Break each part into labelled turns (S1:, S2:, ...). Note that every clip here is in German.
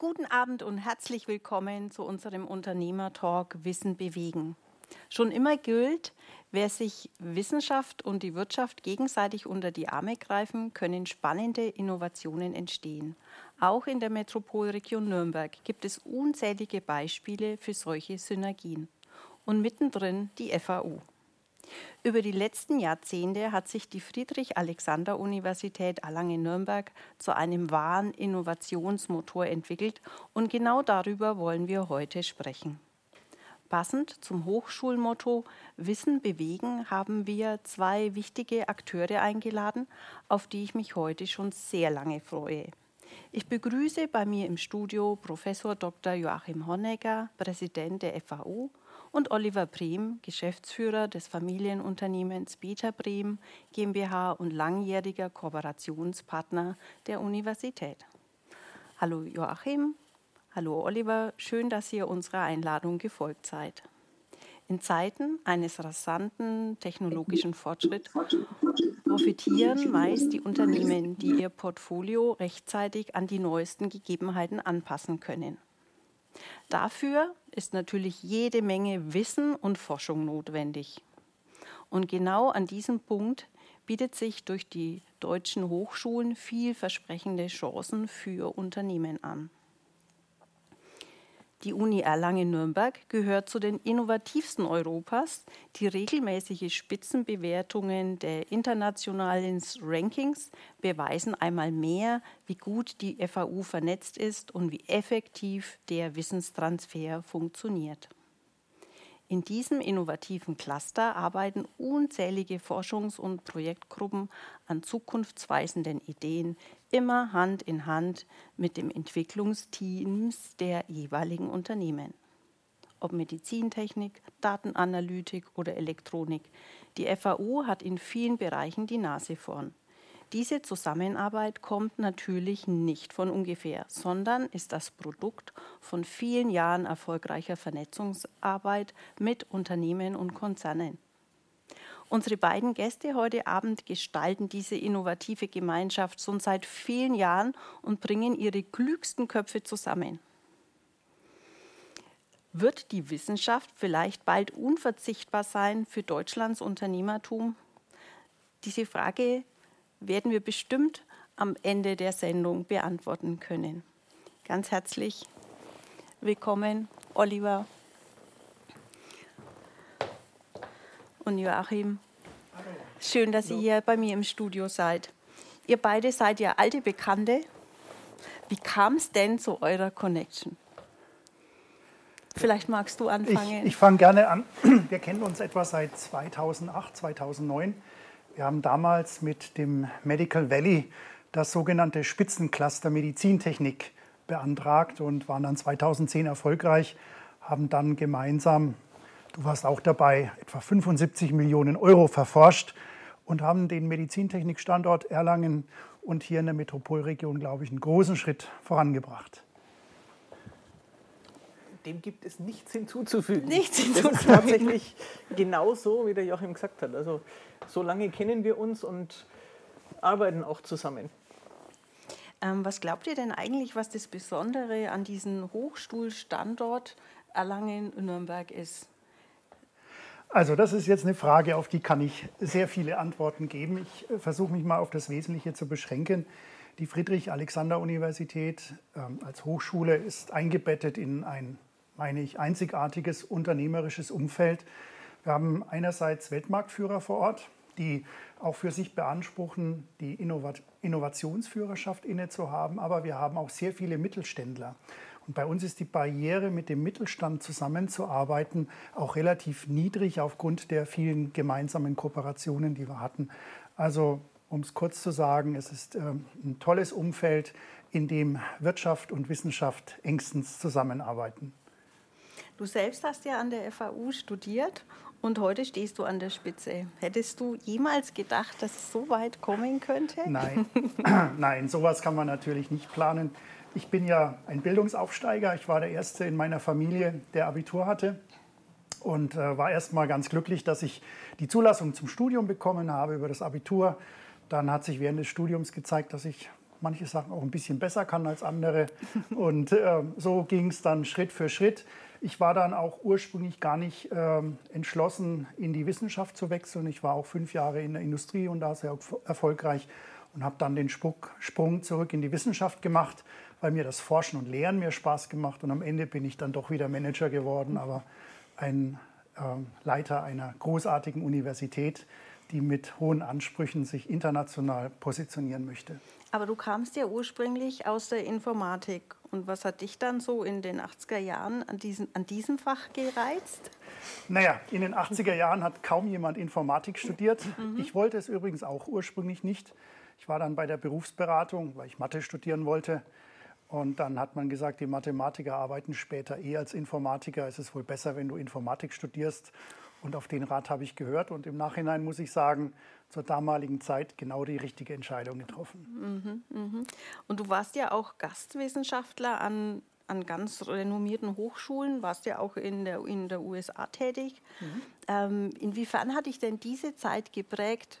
S1: Guten Abend und herzlich willkommen zu unserem Unternehmertalk Wissen bewegen. Schon immer gilt, wer sich Wissenschaft und die Wirtschaft gegenseitig unter die Arme greifen, können spannende Innovationen entstehen. Auch in der Metropolregion Nürnberg gibt es unzählige Beispiele für solche Synergien. Und mittendrin die FAU. Über die letzten Jahrzehnte hat sich die Friedrich-Alexander-Universität Erlangen-Nürnberg zu einem wahren Innovationsmotor entwickelt und genau darüber wollen wir heute sprechen. Passend zum Hochschulmotto Wissen bewegen haben wir zwei wichtige Akteure eingeladen, auf die ich mich heute schon sehr lange freue. Ich begrüße bei mir im Studio Professor Dr. Joachim Honegger, Präsident der FAU, und Oliver Brehm, Geschäftsführer des Familienunternehmens Beta Brehm GmbH und langjähriger Kooperationspartner der Universität. Hallo Joachim, hallo Oliver, schön, dass ihr unserer Einladung gefolgt seid. In Zeiten eines rasanten technologischen Fortschritts profitieren meist die Unternehmen, die ihr Portfolio rechtzeitig an die neuesten Gegebenheiten anpassen können. Dafür ist natürlich jede Menge Wissen und Forschung notwendig. Und genau an diesem Punkt bietet sich durch die deutschen Hochschulen vielversprechende Chancen für Unternehmen an. Die Uni Erlangen-Nürnberg gehört zu den innovativsten Europas, die regelmäßige Spitzenbewertungen der internationalen Rankings beweisen einmal mehr, wie gut die FAU vernetzt ist und wie effektiv der Wissenstransfer funktioniert. In diesem innovativen Cluster arbeiten unzählige Forschungs- und Projektgruppen an zukunftsweisenden Ideen, immer Hand in Hand mit dem Entwicklungsteams der jeweiligen Unternehmen. Ob Medizintechnik, Datenanalytik oder Elektronik, die FAU hat in vielen Bereichen die Nase vorn. Diese Zusammenarbeit kommt natürlich nicht von ungefähr, sondern ist das Produkt von vielen Jahren erfolgreicher Vernetzungsarbeit mit Unternehmen und Konzernen. Unsere beiden Gäste heute Abend gestalten diese innovative Gemeinschaft schon seit vielen Jahren und bringen ihre klügsten Köpfe zusammen. Wird die Wissenschaft vielleicht bald unverzichtbar sein für Deutschlands Unternehmertum? Diese Frage werden wir bestimmt am Ende der Sendung beantworten können. Ganz herzlich willkommen, Oliver und Joachim. Schön, dass Hallo. ihr hier bei mir im Studio seid. Ihr beide seid ja alte Bekannte. Wie kam es denn zu eurer Connection? Vielleicht magst du anfangen.
S2: Ich, ich fange gerne an. Wir kennen uns etwa seit 2008, 2009. Wir haben damals mit dem Medical Valley das sogenannte Spitzencluster Medizintechnik beantragt und waren dann 2010 erfolgreich, haben dann gemeinsam, du warst auch dabei, etwa 75 Millionen Euro verforscht und haben den Medizintechnikstandort Erlangen und hier in der Metropolregion, glaube ich, einen großen Schritt vorangebracht
S3: dem gibt es nichts hinzuzufügen.
S1: Nichts hinzuzufügen.
S3: Das ist tatsächlich genau so, wie der Joachim gesagt hat. Also so lange kennen wir uns und arbeiten auch zusammen.
S1: Ähm, was glaubt ihr denn eigentlich, was das Besondere an diesem Hochschulstandort Erlangen-Nürnberg ist?
S2: Also das ist jetzt eine Frage, auf die kann ich sehr viele Antworten geben. Ich äh, versuche mich mal auf das Wesentliche zu beschränken. Die Friedrich-Alexander-Universität ähm, als Hochschule ist eingebettet in ein meine ich, einzigartiges unternehmerisches Umfeld. Wir haben einerseits Weltmarktführer vor Ort, die auch für sich beanspruchen, die Innovationsführerschaft inne zu haben, aber wir haben auch sehr viele Mittelständler. Und bei uns ist die Barriere, mit dem Mittelstand zusammenzuarbeiten, auch relativ niedrig aufgrund der vielen gemeinsamen Kooperationen, die wir hatten. Also, um es kurz zu sagen, es ist äh, ein tolles Umfeld, in dem Wirtschaft und Wissenschaft engstens zusammenarbeiten.
S1: Du selbst hast ja an der FAU studiert und heute stehst du an der Spitze. Hättest du jemals gedacht, dass es so weit kommen könnte?
S2: Nein, nein, sowas kann man natürlich nicht planen. Ich bin ja ein Bildungsaufsteiger. Ich war der Erste in meiner Familie, der Abitur hatte und äh, war erst mal ganz glücklich, dass ich die Zulassung zum Studium bekommen habe über das Abitur. Dann hat sich während des Studiums gezeigt, dass ich manche Sachen auch ein bisschen besser kann als andere. Und äh, so ging es dann Schritt für Schritt. Ich war dann auch ursprünglich gar nicht ähm, entschlossen, in die Wissenschaft zu wechseln. Ich war auch fünf Jahre in der Industrie und da sehr erfolgreich und habe dann den Sprung zurück in die Wissenschaft gemacht, weil mir das Forschen und Lehren mir Spaß gemacht und am Ende bin ich dann doch wieder Manager geworden, aber ein äh, Leiter einer großartigen Universität, die mit hohen Ansprüchen sich international positionieren möchte.
S1: Aber du kamst ja ursprünglich aus der Informatik. Und was hat dich dann so in den 80er Jahren an, diesen, an diesem Fach gereizt?
S2: Naja, in den 80er Jahren hat kaum jemand Informatik studiert. Mhm. Ich wollte es übrigens auch ursprünglich nicht. Ich war dann bei der Berufsberatung, weil ich Mathe studieren wollte. Und dann hat man gesagt, die Mathematiker arbeiten später eh als Informatiker. Es ist wohl besser, wenn du Informatik studierst. Und auf den Rat habe ich gehört. Und im Nachhinein muss ich sagen, zur damaligen Zeit genau die richtige Entscheidung getroffen.
S1: Mhm, mh. Und du warst ja auch Gastwissenschaftler an, an ganz renommierten Hochschulen, warst ja auch in der, in der USA tätig. Mhm. Ähm, inwiefern hat dich denn diese Zeit geprägt?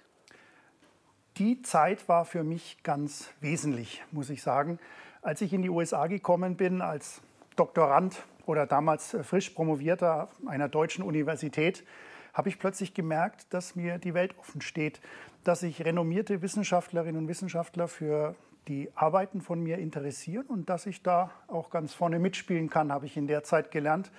S2: Die Zeit war für mich ganz wesentlich, muss ich sagen. Als ich in die USA gekommen bin als Doktorand oder damals frisch promovierter einer deutschen Universität, habe ich plötzlich gemerkt, dass mir die Welt offen steht, dass sich renommierte Wissenschaftlerinnen und Wissenschaftler für die Arbeiten von mir interessieren und dass ich da auch ganz vorne mitspielen kann, habe ich in der Zeit gelernt.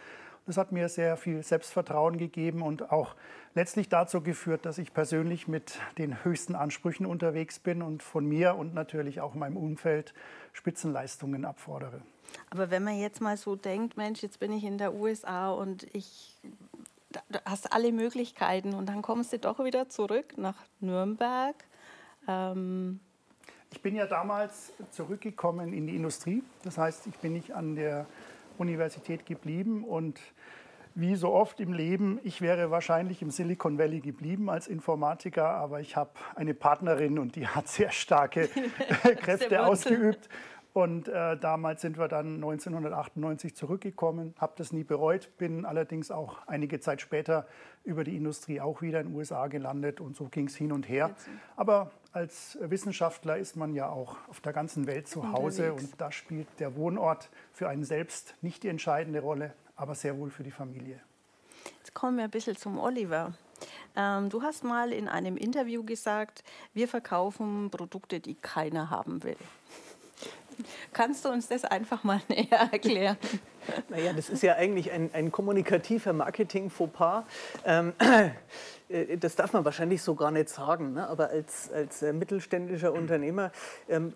S2: Das hat mir sehr viel Selbstvertrauen gegeben und auch letztlich dazu geführt, dass ich persönlich mit den höchsten Ansprüchen unterwegs bin und von mir und natürlich auch meinem Umfeld Spitzenleistungen abfordere.
S1: Aber wenn man jetzt mal so denkt, Mensch, jetzt bin ich in der USA und ich du hast alle Möglichkeiten und dann kommst du doch wieder zurück nach Nürnberg.
S2: Ähm ich bin ja damals zurückgekommen in die Industrie. Das heißt, ich bin nicht an der Universität geblieben und wie so oft im Leben, ich wäre wahrscheinlich im Silicon Valley geblieben als Informatiker, aber ich habe eine Partnerin und die hat sehr starke Kräfte ausgeübt und äh, damals sind wir dann 1998 zurückgekommen, habe das nie bereut, bin allerdings auch einige Zeit später über die Industrie auch wieder in den USA gelandet und so ging es hin und her. Aber als Wissenschaftler ist man ja auch auf der ganzen Welt zu Hause und da spielt der Wohnort für einen selbst nicht die entscheidende Rolle, aber sehr wohl für die Familie.
S1: Jetzt kommen wir ein bisschen zum Oliver. Ähm, du hast mal in einem Interview gesagt, wir verkaufen Produkte, die keiner haben will. Kannst du uns das einfach mal näher erklären?
S3: Naja, das ist ja eigentlich ein, ein kommunikativer Marketing-Fauxpas. Ähm, äh, das darf man wahrscheinlich so gar nicht sagen, ne? aber als, als äh, mittelständischer Unternehmer ähm,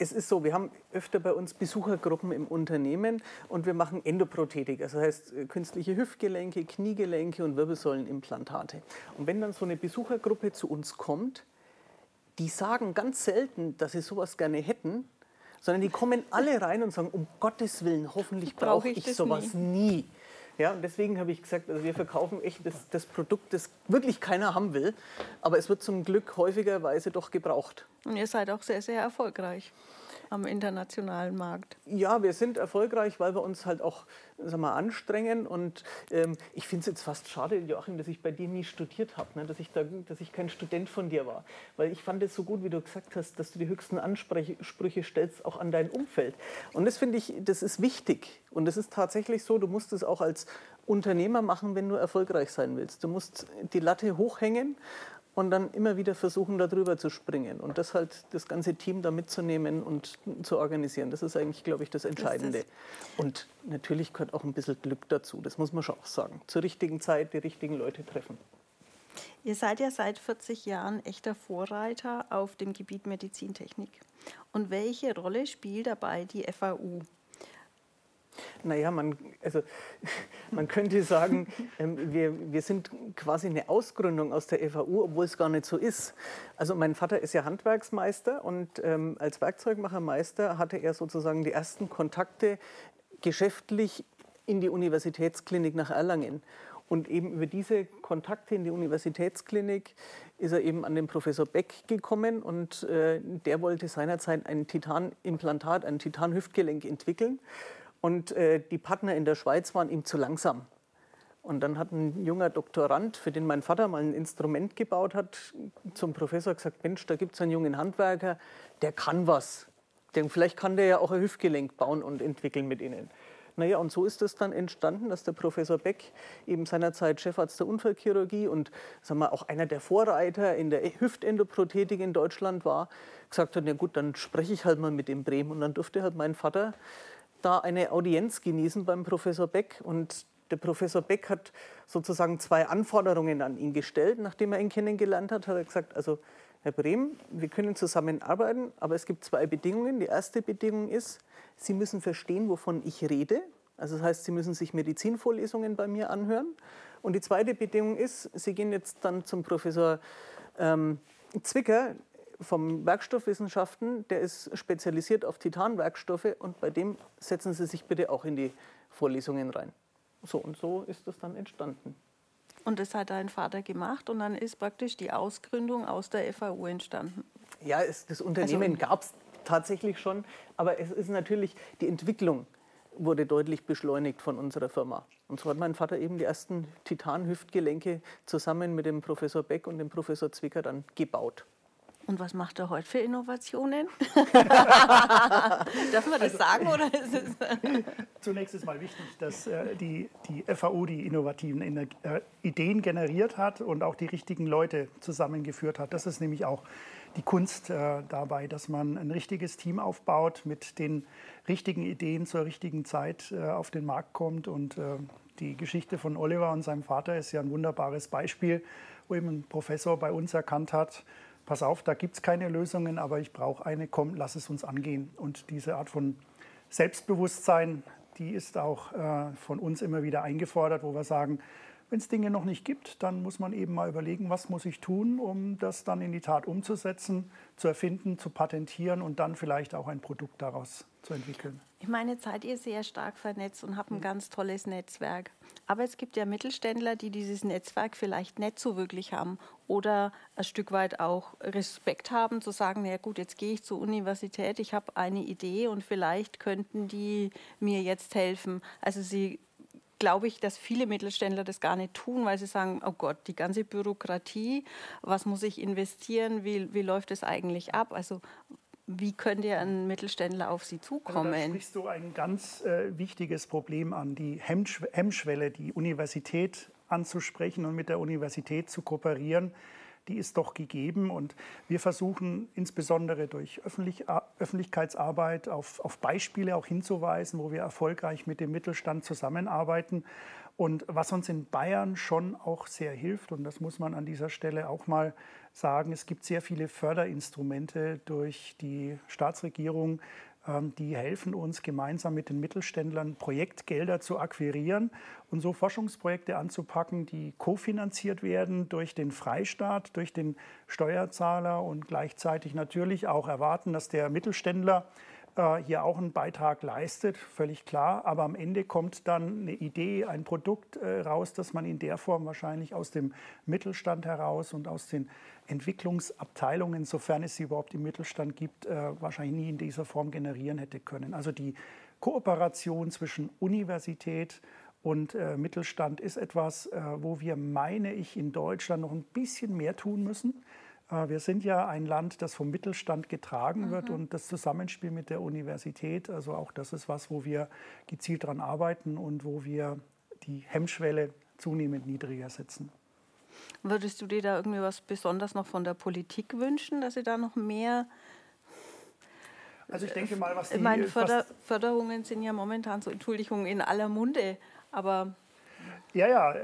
S3: es ist so, wir haben öfter bei uns Besuchergruppen im Unternehmen und wir machen Endoprothetik, also heißt äh, künstliche Hüftgelenke, Kniegelenke und Wirbelsäulenimplantate. Und wenn dann so eine Besuchergruppe zu uns kommt, die sagen ganz selten, dass sie sowas gerne hätten, sondern die kommen alle rein und sagen, um Gottes Willen, hoffentlich brauche ich, ich sowas nie. nie. Ja, und deswegen habe ich gesagt, also wir verkaufen echt das, das, Produkt, das wirklich keiner haben will, aber es wird zum Glück häufigerweise doch gebraucht.
S1: Und ihr seid auch sehr, sehr erfolgreich am internationalen Markt?
S3: Ja, wir sind erfolgreich, weil wir uns halt auch sag mal, anstrengen. Und ähm, ich finde es jetzt fast schade, Joachim, dass ich bei dir nie studiert habe, ne? dass, ich da, dass ich kein Student von dir war. Weil ich fand es so gut, wie du gesagt hast, dass du die höchsten Ansprüche stellst, auch an dein Umfeld. Und das finde ich, das ist wichtig. Und es ist tatsächlich so, du musst es auch als Unternehmer machen, wenn du erfolgreich sein willst. Du musst die Latte hochhängen und dann immer wieder versuchen, darüber zu springen und das halt das ganze Team da mitzunehmen und zu organisieren. Das ist eigentlich, glaube ich, das Entscheidende. Und natürlich gehört auch ein bisschen Glück dazu, das muss man schon auch sagen. Zur richtigen Zeit die richtigen Leute treffen.
S1: Ihr seid ja seit 40 Jahren echter Vorreiter auf dem Gebiet Medizintechnik. Und welche Rolle spielt dabei die FAU?
S3: Naja, man, also, man könnte sagen, ähm, wir, wir sind quasi eine Ausgründung aus der FAU, obwohl es gar nicht so ist. Also mein Vater ist ja Handwerksmeister und ähm, als Werkzeugmachermeister hatte er sozusagen die ersten Kontakte geschäftlich in die Universitätsklinik nach Erlangen. Und eben über diese Kontakte in die Universitätsklinik ist er eben an den Professor Beck gekommen und äh, der wollte seinerzeit ein Titanimplantat, ein Titanhüftgelenk entwickeln. Und äh, die Partner in der Schweiz waren ihm zu langsam. Und dann hat ein junger Doktorand, für den mein Vater mal ein Instrument gebaut hat, zum Professor gesagt, Mensch, da gibt es einen jungen Handwerker, der kann was. Denn vielleicht kann der ja auch ein Hüftgelenk bauen und entwickeln mit Ihnen. Naja, und so ist es dann entstanden, dass der Professor Beck eben seinerzeit Chefarzt der Unfallchirurgie und sagen wir, auch einer der Vorreiter in der Hüftendoprothetik in Deutschland war, gesagt hat, ja gut, dann spreche ich halt mal mit dem Bremen. Und dann durfte halt mein Vater da eine Audienz genießen beim Professor Beck. Und der Professor Beck hat sozusagen zwei Anforderungen an ihn gestellt. Nachdem er ihn kennengelernt hat, hat er gesagt, also Herr Brehm, wir können zusammenarbeiten, aber es gibt zwei Bedingungen. Die erste Bedingung ist, Sie müssen verstehen, wovon ich rede. Also das heißt, Sie müssen sich Medizinvorlesungen bei mir anhören. Und die zweite Bedingung ist, Sie gehen jetzt dann zum Professor ähm, Zwicker vom Werkstoffwissenschaften, der ist spezialisiert auf Titanwerkstoffe und bei dem setzen Sie sich bitte auch in die Vorlesungen rein. So und so ist das dann entstanden.
S1: Und das hat dein Vater gemacht und dann ist praktisch die Ausgründung aus der FAU entstanden.
S3: Ja, es, das Unternehmen also, gab es tatsächlich schon. Aber es ist natürlich, die Entwicklung wurde deutlich beschleunigt von unserer Firma. Und so hat mein Vater eben die ersten Titan-Hüftgelenke zusammen mit dem Professor Beck und dem Professor Zwicker dann gebaut.
S1: Und was macht er heute für Innovationen? Darf man das also, sagen? Oder ist es
S2: Zunächst ist mal wichtig, dass äh, die, die FAU die innovativen Ener äh, Ideen generiert hat und auch die richtigen Leute zusammengeführt hat. Das ist nämlich auch die Kunst äh, dabei, dass man ein richtiges Team aufbaut, mit den richtigen Ideen zur richtigen Zeit äh, auf den Markt kommt. Und äh, die Geschichte von Oliver und seinem Vater ist ja ein wunderbares Beispiel, wo eben ein Professor bei uns erkannt hat, pass auf, da gibt es keine Lösungen, aber ich brauche eine, komm, lass es uns angehen. Und diese Art von Selbstbewusstsein, die ist auch äh, von uns immer wieder eingefordert, wo wir sagen, wenn es Dinge noch nicht gibt, dann muss man eben mal überlegen, was muss ich tun, um das dann in die Tat umzusetzen, zu erfinden, zu patentieren und dann vielleicht auch ein Produkt daraus zu entwickeln.
S1: Ich meine, jetzt seid ihr sehr stark vernetzt und habt ein ganz tolles Netzwerk. Aber es gibt ja Mittelständler, die dieses Netzwerk vielleicht nicht so wirklich haben oder ein Stück weit auch Respekt haben, zu sagen, na gut, jetzt gehe ich zur Universität, ich habe eine Idee und vielleicht könnten die mir jetzt helfen. Also sie glaube ich, dass viele Mittelständler das gar nicht tun, weil sie sagen, oh Gott, die ganze Bürokratie, was muss ich investieren, wie, wie läuft es eigentlich ab? Also wie könnte ein Mittelständler auf Sie zukommen? Also
S2: da sprichst du ein ganz äh, wichtiges Problem an, die Hemmschwelle, die Universität anzusprechen und mit der Universität zu kooperieren die ist doch gegeben. Und wir versuchen insbesondere durch Öffentlich Öffentlichkeitsarbeit auf, auf Beispiele auch hinzuweisen, wo wir erfolgreich mit dem Mittelstand zusammenarbeiten. Und was uns in Bayern schon auch sehr hilft, und das muss man an dieser Stelle auch mal sagen, es gibt sehr viele Förderinstrumente durch die Staatsregierung, ähm, die helfen uns gemeinsam mit den Mittelständlern Projektgelder zu akquirieren und so Forschungsprojekte anzupacken, die kofinanziert werden durch den Freistaat, durch den Steuerzahler und gleichzeitig natürlich auch erwarten, dass der Mittelständler hier auch einen Beitrag leistet, völlig klar. Aber am Ende kommt dann eine Idee, ein Produkt äh, raus, das man in der Form wahrscheinlich aus dem Mittelstand heraus und aus den Entwicklungsabteilungen, sofern es sie überhaupt im Mittelstand gibt, äh, wahrscheinlich nie in dieser Form generieren hätte können. Also die Kooperation zwischen Universität und äh, Mittelstand ist etwas, äh, wo wir, meine ich, in Deutschland noch ein bisschen mehr tun müssen. Äh, wir sind ja ein Land, das vom Mittelstand getragen mhm. wird und das Zusammenspiel mit der Universität, also auch das ist was, wo wir gezielt daran arbeiten und wo wir die Hemmschwelle zunehmend niedriger setzen.
S1: Würdest du dir da irgendwie was besonders noch von der Politik wünschen, dass sie da noch mehr
S2: also ich denke mal, was
S1: die... Meine Förder Förderungen sind ja momentan so, Entschuldigung, in aller Munde, aber
S2: ja, ja,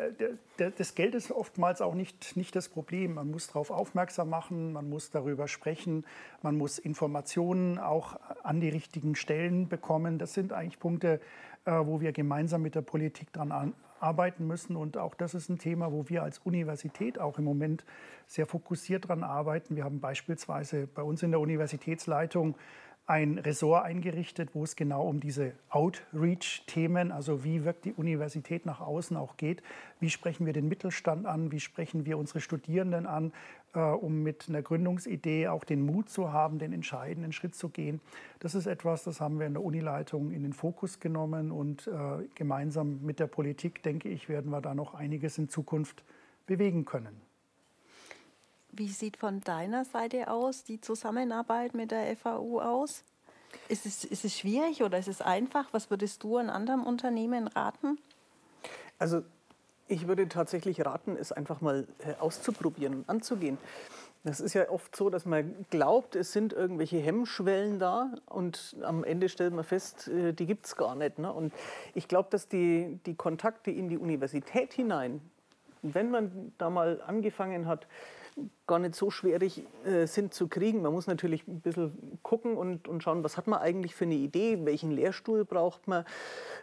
S2: das Geld ist oftmals auch nicht, nicht das Problem. Man muss darauf aufmerksam machen, man muss darüber sprechen, man muss Informationen auch an die richtigen Stellen bekommen. Das sind eigentlich Punkte, äh, wo wir gemeinsam mit der Politik dran arbeiten müssen. Und auch das ist ein Thema, wo wir als Universität auch im Moment sehr fokussiert dran arbeiten. Wir haben beispielsweise bei uns in der Universitätsleitung ein Ressort eingerichtet, wo es genau um diese Outreach-Themen, also wie wirkt die Universität nach außen auch geht. Wie sprechen wir den Mittelstand an? Wie sprechen wir unsere Studierenden an, äh, um mit einer Gründungsidee auch den Mut zu haben, den entscheidenden Schritt zu gehen? Das ist etwas, das haben wir in der Unileitung in den Fokus genommen und äh, gemeinsam mit der Politik, denke ich, werden wir da noch einiges in Zukunft bewegen können.
S1: Wie sieht von deiner Seite aus die Zusammenarbeit mit der FAU aus? Ist es, ist es schwierig oder ist es einfach? Was würdest du an anderen Unternehmen raten?
S3: Also ich würde tatsächlich raten, es einfach mal äh, auszuprobieren und anzugehen. Das ist ja oft so, dass man glaubt, es sind irgendwelche Hemmschwellen da und am Ende stellt man fest, äh, die gibt es gar nicht. Ne? Und ich glaube, dass die, die Kontakte in die Universität hinein, wenn man da mal angefangen hat, gar nicht so schwierig äh, sind zu kriegen. Man muss natürlich ein bisschen gucken und, und schauen, was hat man eigentlich für eine Idee, welchen Lehrstuhl braucht man,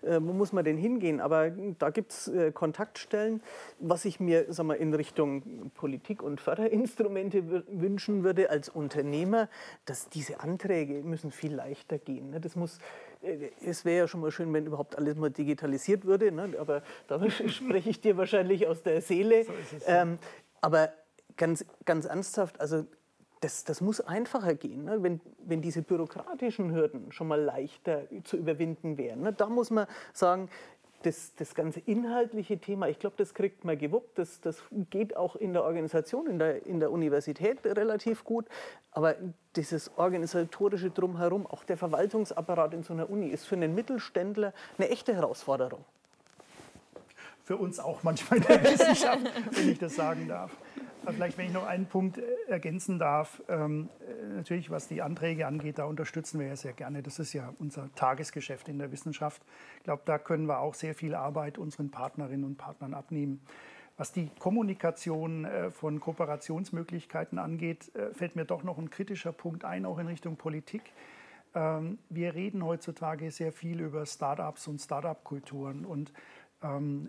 S3: äh, wo muss man denn hingehen. Aber da gibt es äh, Kontaktstellen. Was ich mir sag mal, in Richtung Politik und Förderinstrumente wünschen würde als Unternehmer, dass diese Anträge müssen viel leichter gehen. Ne? Das muss äh, es wäre ja schon mal schön, wenn überhaupt alles mal digitalisiert würde, ne? aber da spreche ich dir wahrscheinlich aus der Seele. So ähm, aber ganz, ganz ernsthaft, also das, das muss einfacher gehen, ne? wenn, wenn diese bürokratischen Hürden schon mal leichter zu überwinden wären. Ne? Da muss man sagen, das, das ganze inhaltliche Thema, ich glaube, das kriegt man gewuppt. Das, das geht auch in der Organisation, in der, in der Universität relativ gut. Aber dieses organisatorische Drumherum, auch der Verwaltungsapparat in so einer Uni, ist für einen Mittelständler eine echte Herausforderung.
S2: Für uns auch manchmal in der Wissenschaft, wenn ich das sagen darf. Vielleicht, wenn ich noch einen Punkt äh, ergänzen darf, ähm, äh, natürlich, was die Anträge angeht, da unterstützen wir ja sehr gerne. Das ist ja unser Tagesgeschäft in der Wissenschaft. Ich glaube, da können wir auch sehr viel Arbeit unseren Partnerinnen und Partnern abnehmen. Was die Kommunikation äh, von Kooperationsmöglichkeiten angeht, fällt mir doch noch ein kritischer Punkt ein, auch in Richtung Politik. Ähm, wir reden heutzutage sehr viel über Startups und Startup-Kulturen und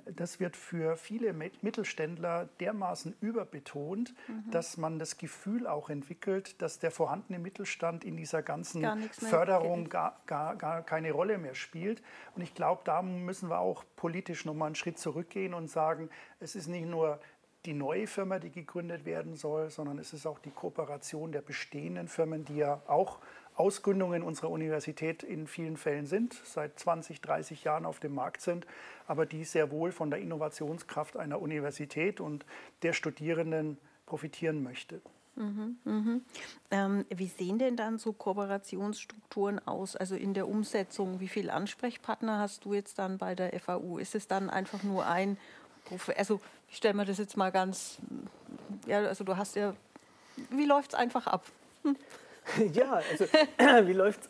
S2: das wird für viele Mittelständler dermaßen überbetont, mhm. dass man das Gefühl auch entwickelt, dass der vorhandene Mittelstand in dieser ganzen Förderung gar, gar, gar keine Rolle mehr spielt. Und ich glaube, da müssen wir auch politisch nochmal einen Schritt zurückgehen und sagen, es ist nicht nur die neue Firma, die gegründet werden soll, sondern es ist auch die Kooperation der bestehenden Firmen, die ja auch Ausgründungen unserer Universität in vielen Fällen sind, seit 20, 30 Jahren auf dem Markt sind, aber die sehr wohl von der Innovationskraft einer Universität und der Studierenden profitieren möchte.
S1: Mhm, mhm. Ähm, wie sehen denn dann so Kooperationsstrukturen aus, also in der Umsetzung? Wie viele Ansprechpartner hast du jetzt dann bei der FAU? Ist es dann einfach nur ein, also ich stelle mir das jetzt mal ganz, ja, also du hast ja, wie läuft es einfach ab? Hm.
S3: Ja, also wie läuft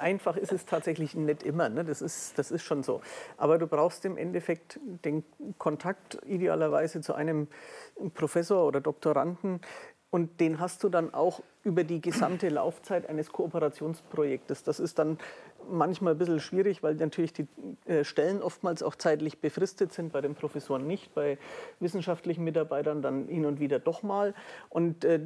S3: Einfach ist es tatsächlich nicht immer, ne? das, ist, das ist schon so. Aber du brauchst im Endeffekt den Kontakt idealerweise zu einem Professor oder Doktoranden, und den hast du dann auch über die gesamte Laufzeit eines Kooperationsprojektes. Das ist dann manchmal ein bisschen schwierig, weil natürlich die äh, Stellen oftmals auch zeitlich befristet sind, bei den Professoren nicht, bei wissenschaftlichen Mitarbeitern dann hin und wieder doch mal. Und äh,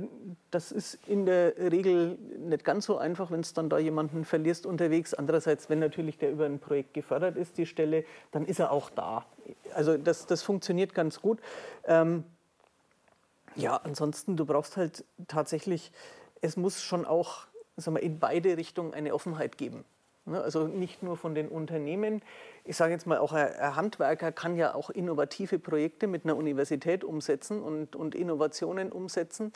S3: das ist in der Regel nicht ganz so einfach, wenn es dann da jemanden verlierst unterwegs. Andererseits, wenn natürlich der über ein Projekt gefördert ist, die Stelle, dann ist er auch da. Also das, das funktioniert ganz gut. Ähm, ja, ansonsten, du brauchst halt tatsächlich, es muss schon auch sagen wir, in beide Richtungen eine Offenheit geben. Ne, also nicht nur von den Unternehmen. Ich sage jetzt mal, auch ein Handwerker kann ja auch innovative Projekte mit einer Universität umsetzen und, und Innovationen umsetzen.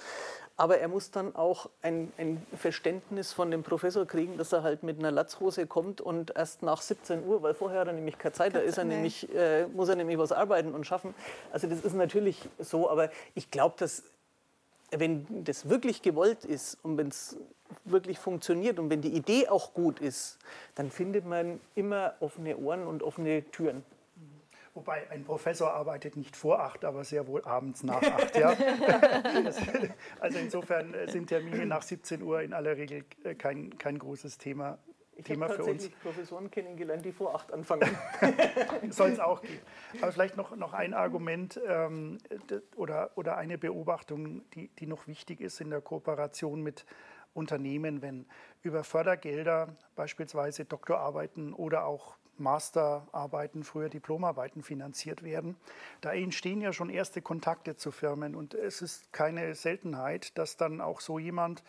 S3: Aber er muss dann auch ein, ein, Verständnis von dem Professor kriegen, dass er halt mit einer Latzhose kommt und erst nach 17 Uhr, weil vorher hat er nämlich keine Zeit, da ist er nämlich, äh, muss er nämlich was arbeiten und schaffen. Also das ist natürlich so, aber ich glaube, dass wenn das wirklich gewollt ist und wenn es wirklich funktioniert und wenn die Idee auch gut ist, dann findet man immer offene Ohren und offene Türen.
S2: Wobei ein Professor arbeitet nicht vor acht, aber sehr wohl abends nach acht. Ja? also insofern sind Termine nach 17 Uhr in aller Regel kein, kein großes Thema.
S3: Ich Thema habe tatsächlich Professoren kennengelernt, die vor acht anfangen.
S2: Soll es auch gehen. Aber vielleicht noch, noch ein Argument ähm, oder, oder eine Beobachtung, die, die noch wichtig ist in der Kooperation mit Unternehmen, wenn über Fördergelder beispielsweise Doktorarbeiten oder auch Masterarbeiten, früher Diplomarbeiten finanziert werden. Da entstehen ja schon erste Kontakte zu Firmen und es ist keine Seltenheit, dass dann auch so jemand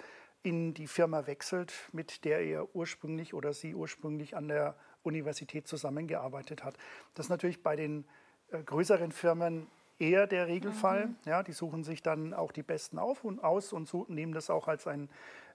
S2: in die Firma wechselt, mit der er ursprünglich oder sie ursprünglich an der Universität zusammengearbeitet hat. Das ist natürlich bei den äh, größeren Firmen eher der Regelfall. Mhm. Ja, die suchen sich dann auch die Besten auf und aus und so, nehmen das auch als ein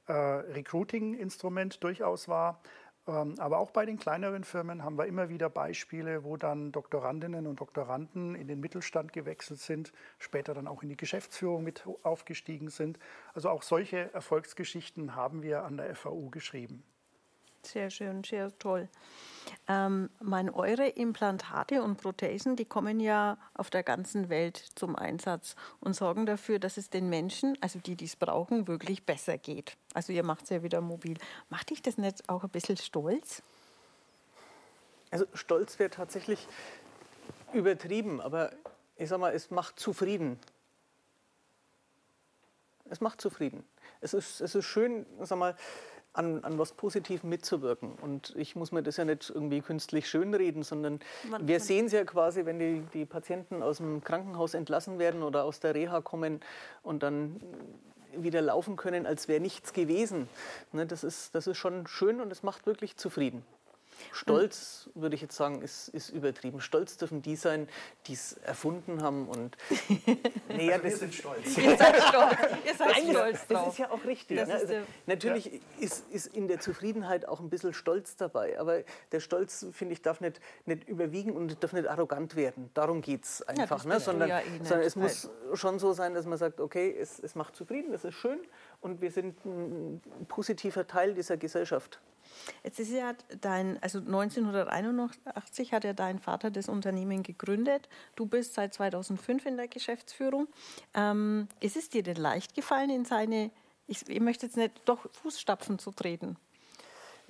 S2: äh, Recruiting-Instrument durchaus war. Ähm, aber auch bei den kleineren Firmen haben wir immer wieder Beispiele, wo dann Doktorandinnen und Doktoranden in den Mittelstand gewechselt sind, später dann auch in die Geschäftsführung mit aufgestiegen sind. Also auch solche Erfolgsgeschichten haben wir an der FAU geschrieben.
S1: Sehr schön, sehr toll. Ähm, meine, eure Implantate und Prothesen, die kommen ja auf der ganzen Welt zum Einsatz und sorgen dafür, dass es den Menschen, also die, die es brauchen, wirklich besser geht. Also ihr macht es ja wieder mobil. Macht dich das nicht auch ein bisschen stolz?
S3: Also stolz wäre tatsächlich übertrieben, aber ich sag mal, es macht zufrieden. Es macht zufrieden. Es ist, es ist schön, sag mal, an, an was Positivem mitzuwirken. Und ich muss mir das ja nicht irgendwie künstlich schönreden, sondern man, wir sehen es ja quasi, wenn die, die Patienten aus dem Krankenhaus entlassen werden oder aus der Reha kommen und dann wieder laufen können, als wäre nichts gewesen. Ne, das, ist, das ist schon schön und es macht wirklich zufrieden. Stolz, würde ich jetzt sagen, ist, ist übertrieben. Stolz dürfen die sein, die es erfunden haben. Und
S2: nee, also wir sind stolz.
S1: Ihr seid stolz. Ihr seid
S3: Nein, stolz das, das ist ja auch richtig. Ne? Also, natürlich ja. ist, ist in der Zufriedenheit auch ein bisschen Stolz dabei. Aber der Stolz, finde ich, darf nicht, nicht überwiegen und darf nicht arrogant werden. Darum geht es einfach. Ja, ne? sondern, ja eh sondern es muss schon so sein, dass man sagt, okay, es, es macht zufrieden, das ist schön und wir sind ein positiver Teil dieser Gesellschaft.
S1: Jetzt ist ja dein, also 1981 hat ja dein Vater das Unternehmen gegründet. Du bist seit 2005 in der Geschäftsführung. Ähm, ist es dir denn leicht gefallen, in seine, ich, ich möchte jetzt nicht, doch Fußstapfen zu treten?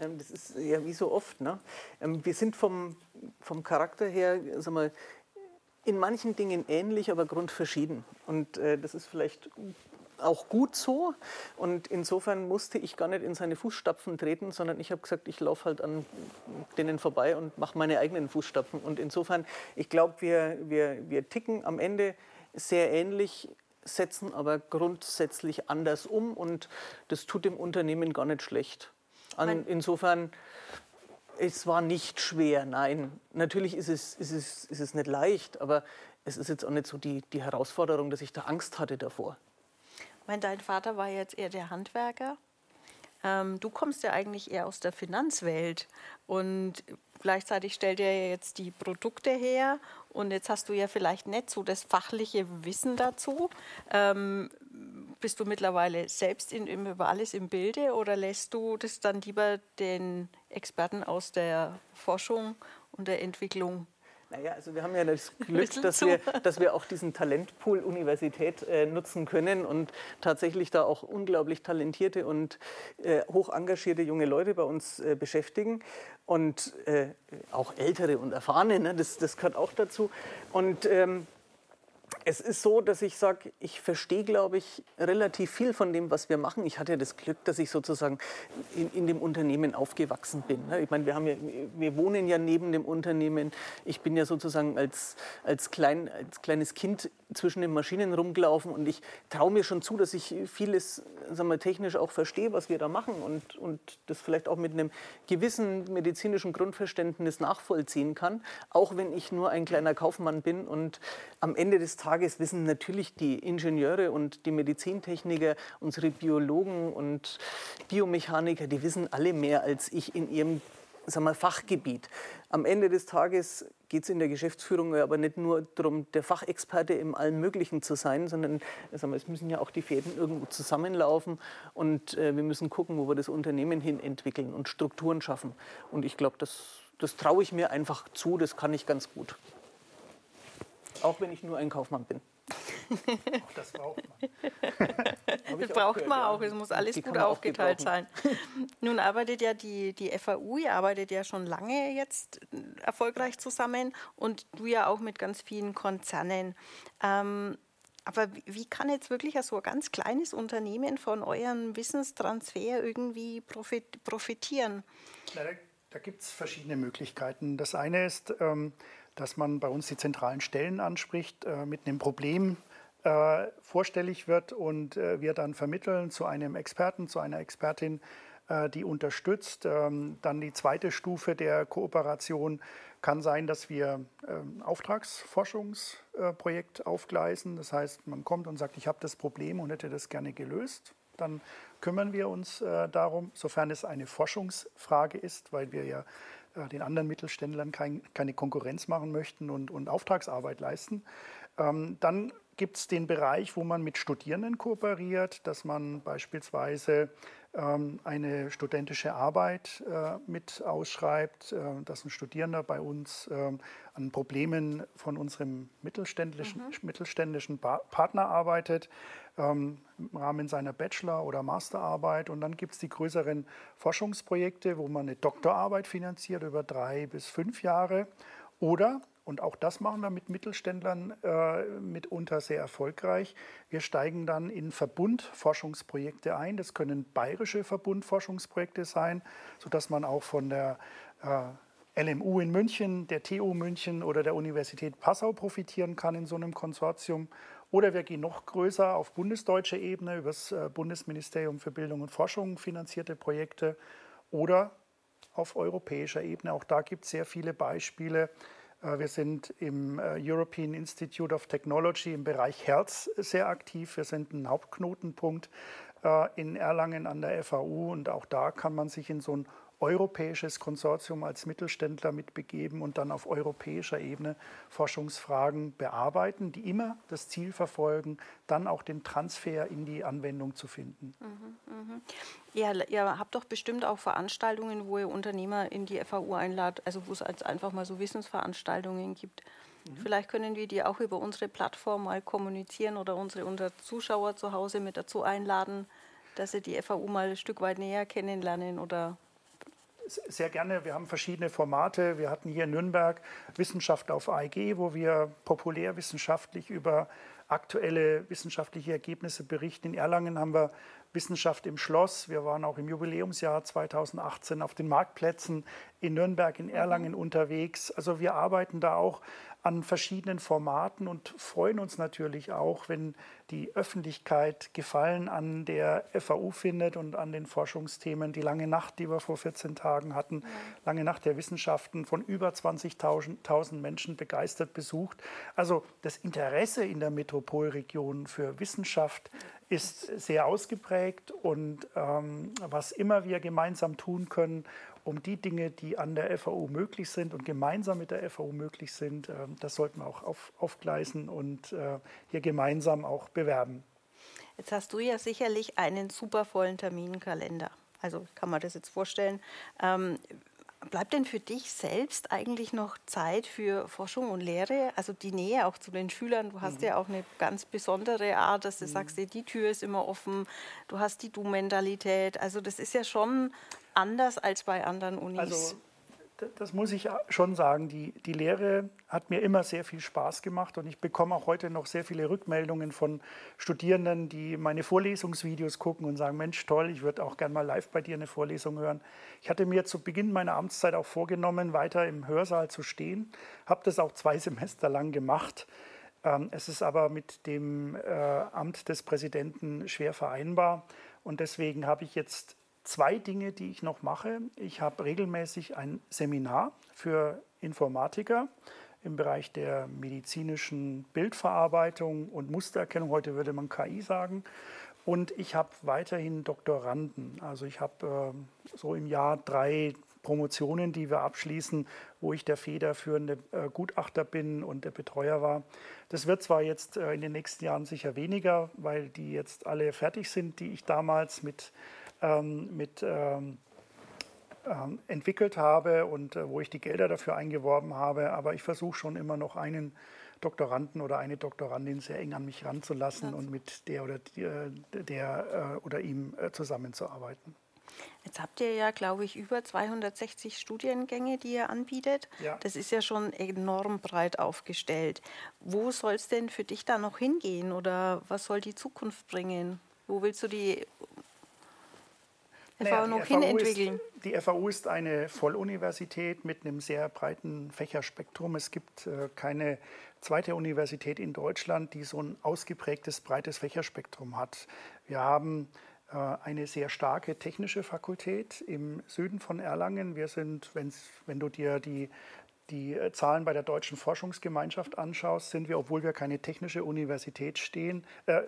S3: Ähm, das ist ja wie so oft. Ne? Ähm, wir sind vom, vom Charakter her, sag mal, in manchen Dingen ähnlich, aber grundverschieden. Und äh, das ist vielleicht auch gut so. Und insofern musste ich gar nicht in seine Fußstapfen treten, sondern ich habe gesagt, ich laufe halt an denen vorbei und mache meine eigenen Fußstapfen. Und insofern, ich glaube, wir, wir, wir ticken am Ende sehr ähnlich, setzen aber grundsätzlich anders um und das tut dem Unternehmen gar nicht schlecht. An, insofern, es war nicht schwer, nein. Natürlich ist es, ist, es, ist es nicht leicht, aber es ist jetzt auch nicht so die, die Herausforderung, dass ich da Angst hatte davor.
S1: Mein, dein Vater war jetzt eher der Handwerker. Ähm, du kommst ja eigentlich eher aus der Finanzwelt und gleichzeitig stellt er jetzt die Produkte her und jetzt hast du ja vielleicht nicht so das fachliche Wissen dazu. Ähm, bist du mittlerweile selbst in, über alles im Bilde oder lässt du das dann lieber den Experten aus der Forschung und der Entwicklung
S3: naja, also wir haben ja das Glück, dass wir, dass wir auch diesen Talentpool Universität äh, nutzen können und tatsächlich da auch unglaublich talentierte und äh, hoch engagierte junge Leute bei uns äh, beschäftigen und äh, auch ältere und erfahrene, ne? das, das gehört auch dazu. Und ähm, es ist so, dass ich sage, ich verstehe, glaube ich, relativ viel von dem, was wir machen. Ich hatte ja das Glück, dass ich sozusagen in, in dem Unternehmen aufgewachsen bin. Ne? Ich meine, wir, haben ja, wir wohnen ja neben dem Unternehmen. Ich bin ja sozusagen als, als, klein, als kleines Kind zwischen den Maschinen rumgelaufen und ich traue mir schon zu, dass ich vieles sagen wir, technisch auch verstehe, was wir da machen und, und das vielleicht auch mit einem gewissen medizinischen Grundverständnis nachvollziehen kann, auch wenn ich nur ein kleiner Kaufmann bin und am Ende des Tages wissen natürlich die Ingenieure und die Medizintechniker, unsere Biologen und Biomechaniker, die wissen alle mehr als ich in ihrem sagen wir, Fachgebiet. Am Ende des Tages geht es in der Geschäftsführung aber nicht nur darum, der Fachexperte im Allen Möglichen zu sein, sondern sagen wir, es müssen ja auch die Fäden irgendwo zusammenlaufen und äh, wir müssen gucken, wo wir das Unternehmen hin entwickeln und Strukturen schaffen. Und ich glaube, das, das traue ich mir einfach zu, das kann ich ganz gut. Auch wenn ich nur ein Kaufmann bin.
S2: auch das braucht man.
S1: das braucht gehört, man auch. Es muss alles gut aufgeteilt sein. Nun arbeitet ja die, die FAU, ihr arbeitet ja schon lange jetzt erfolgreich zusammen und du ja auch mit ganz vielen Konzernen. Ähm, aber wie kann jetzt wirklich so ein ganz kleines Unternehmen von eurem Wissenstransfer irgendwie profitieren?
S2: da, da gibt es verschiedene Möglichkeiten. Das eine ist, ähm, dass man bei uns die zentralen Stellen anspricht, äh, mit einem Problem äh, vorstellig wird und äh, wir dann vermitteln zu einem Experten, zu einer Expertin, äh, die unterstützt. Ähm, dann die zweite Stufe der Kooperation kann sein, dass wir ähm, Auftragsforschungsprojekt aufgleisen. Das heißt, man kommt und sagt, ich habe das Problem und hätte das gerne gelöst. Dann kümmern wir uns äh, darum, sofern es eine Forschungsfrage ist, weil wir ja äh, den anderen Mittelständlern kein, keine Konkurrenz machen möchten und, und Auftragsarbeit leisten. Ähm, dann gibt es den Bereich, wo man mit Studierenden kooperiert, dass man beispielsweise eine studentische Arbeit äh, mit ausschreibt, äh, dass ein Studierender bei uns ähm, an Problemen von unserem mittelständischen, mhm. mittelständischen Partner arbeitet ähm, im Rahmen seiner Bachelor- oder Masterarbeit. Und dann gibt es die größeren Forschungsprojekte, wo man eine Doktorarbeit finanziert über drei bis fünf Jahre. Oder und auch das machen wir mit Mittelständlern äh, mitunter sehr erfolgreich. Wir steigen dann in Verbundforschungsprojekte ein. Das können bayerische Verbundforschungsprojekte sein, sodass man auch von der äh, LMU in München, der TU München oder der Universität Passau profitieren kann in so einem Konsortium. Oder wir gehen noch größer auf bundesdeutscher Ebene über das äh, Bundesministerium für Bildung und Forschung finanzierte Projekte oder auf europäischer Ebene. Auch da gibt es sehr viele Beispiele. Äh, wir sind im äh, European Institute of Technology im Bereich Herz sehr aktiv. Wir sind ein Hauptknotenpunkt äh, in Erlangen an der FAU und auch da kann man sich in so ein europäisches Konsortium als Mittelständler mitbegeben und dann auf europäischer Ebene Forschungsfragen bearbeiten, die immer das Ziel verfolgen, dann auch den Transfer in die Anwendung zu finden. Mhm,
S1: mh. Ja, ihr habt doch bestimmt auch Veranstaltungen, wo ihr Unternehmer in die FAU einladet, also wo es einfach mal so Wissensveranstaltungen gibt. Mhm. Vielleicht können wir die auch über unsere Plattform mal kommunizieren oder unsere, unsere Zuschauer zu Hause mit dazu einladen, dass sie die FAU mal ein Stück weit näher kennenlernen oder
S2: sehr gerne. Wir haben verschiedene Formate. Wir hatten hier in Nürnberg Wissenschaft auf AEG, wo wir populärwissenschaftlich über aktuelle wissenschaftliche Ergebnisse berichten. In Erlangen haben wir Wissenschaft im Schloss. Wir waren auch im Jubiläumsjahr 2018 auf den Marktplätzen in Nürnberg, in Erlangen mhm. unterwegs. Also wir arbeiten da auch an verschiedenen Formaten und freuen uns natürlich auch, wenn die Öffentlichkeit Gefallen an der FAU findet und an den Forschungsthemen. Die lange Nacht, die wir vor 14 Tagen hatten, ja. lange Nacht der Wissenschaften, von über 20.000 Menschen begeistert besucht. Also das Interesse in der Metropolregion für Wissenschaft ist sehr ausgeprägt und ähm, was immer wir gemeinsam tun können, um die Dinge, die an der FAU möglich sind und gemeinsam mit der FAU möglich sind, äh, das sollten wir auch auf, aufgleisen und äh, hier gemeinsam auch bewerben.
S1: Jetzt hast du ja sicherlich einen super vollen Terminkalender. Also kann man das jetzt vorstellen. Ähm, bleibt denn für dich selbst eigentlich noch Zeit für Forschung und Lehre? Also die Nähe auch zu den Schülern. Du hast mhm. ja auch eine ganz besondere Art, dass du mhm. sagst, die Tür ist immer offen. Du hast die Du-Mentalität. Also das ist ja schon anders als bei anderen Unis.
S2: Also das muss ich schon sagen. Die, die Lehre hat mir immer sehr viel Spaß gemacht und ich bekomme auch heute noch sehr viele Rückmeldungen von Studierenden, die meine Vorlesungsvideos gucken und sagen, Mensch, toll, ich würde auch gerne mal live bei dir eine Vorlesung hören. Ich hatte mir zu Beginn meiner Amtszeit auch vorgenommen, weiter im Hörsaal zu stehen, habe das auch zwei Semester lang gemacht. Ähm, es ist aber mit dem äh, Amt des Präsidenten schwer vereinbar und deswegen habe ich jetzt zwei Dinge, die ich noch mache. Ich habe regelmäßig ein Seminar für Informatiker im Bereich der medizinischen Bildverarbeitung und Mustererkennung. Heute würde man KI sagen. Und ich habe weiterhin Doktoranden. Also ich habe äh, so im Jahr drei Promotionen, die wir abschließen, wo ich der federführende äh, Gutachter bin und der Betreuer war. Das wird zwar jetzt äh, in den nächsten Jahren sicher weniger, weil die jetzt alle fertig sind, die ich damals mit ähm, mit ähm, ähm, entwickelt habe und äh, wo ich die Gelder dafür eingeworben habe. Aber ich versuche schon immer noch einen Doktoranden oder eine Doktorandin sehr eng an mich ranzulassen ja. und mit der oder der, der äh, oder ihm äh, zusammenzuarbeiten.
S1: Jetzt habt ihr ja, glaube ich, über 260 Studiengänge, die ihr anbietet. Ja. Das ist ja schon enorm breit aufgestellt. Wo soll es denn für dich da noch hingehen oder was soll die Zukunft bringen? Wo willst du die
S2: naja, noch hinentwickeln? Ist, die FAU ist eine Volluniversität mit einem sehr breiten Fächerspektrum. Es gibt äh, keine zweite Universität in Deutschland, die so ein ausgeprägtes, breites Fächerspektrum hat. Wir haben äh, eine sehr starke technische Fakultät im Süden von Erlangen. Wir sind, wenn du dir die die äh, Zahlen bei der Deutschen Forschungsgemeinschaft anschaust, sind wir, obwohl wir keine technische Universität stehen, äh,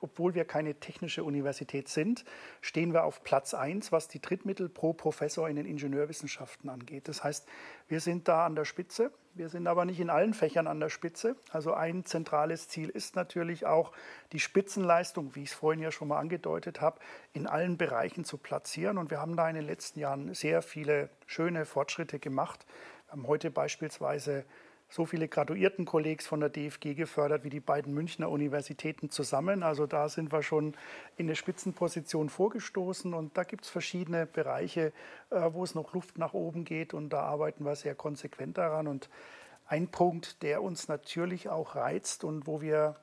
S2: obwohl wir keine technische Universität sind, stehen wir auf Platz 1, was die Drittmittel pro Professor in den Ingenieurwissenschaften angeht. Das heißt, wir sind da an der Spitze. Wir sind aber nicht in allen Fächern an der Spitze. Also ein zentrales Ziel ist natürlich auch, die Spitzenleistung, wie ich es vorhin ja schon mal angedeutet habe, in allen Bereichen zu platzieren. Und wir haben da in den letzten Jahren sehr viele schöne Fortschritte gemacht. Wir haben heute beispielsweise so viele Graduiertenkollegs von der DFG gefördert wie die beiden Münchner Universitäten zusammen. Also da sind wir schon in eine Spitzenposition vorgestoßen und da gibt es verschiedene Bereiche, äh, wo es noch Luft nach oben geht und da arbeiten wir sehr konsequent daran. Und ein Punkt, der uns natürlich auch reizt und wo wir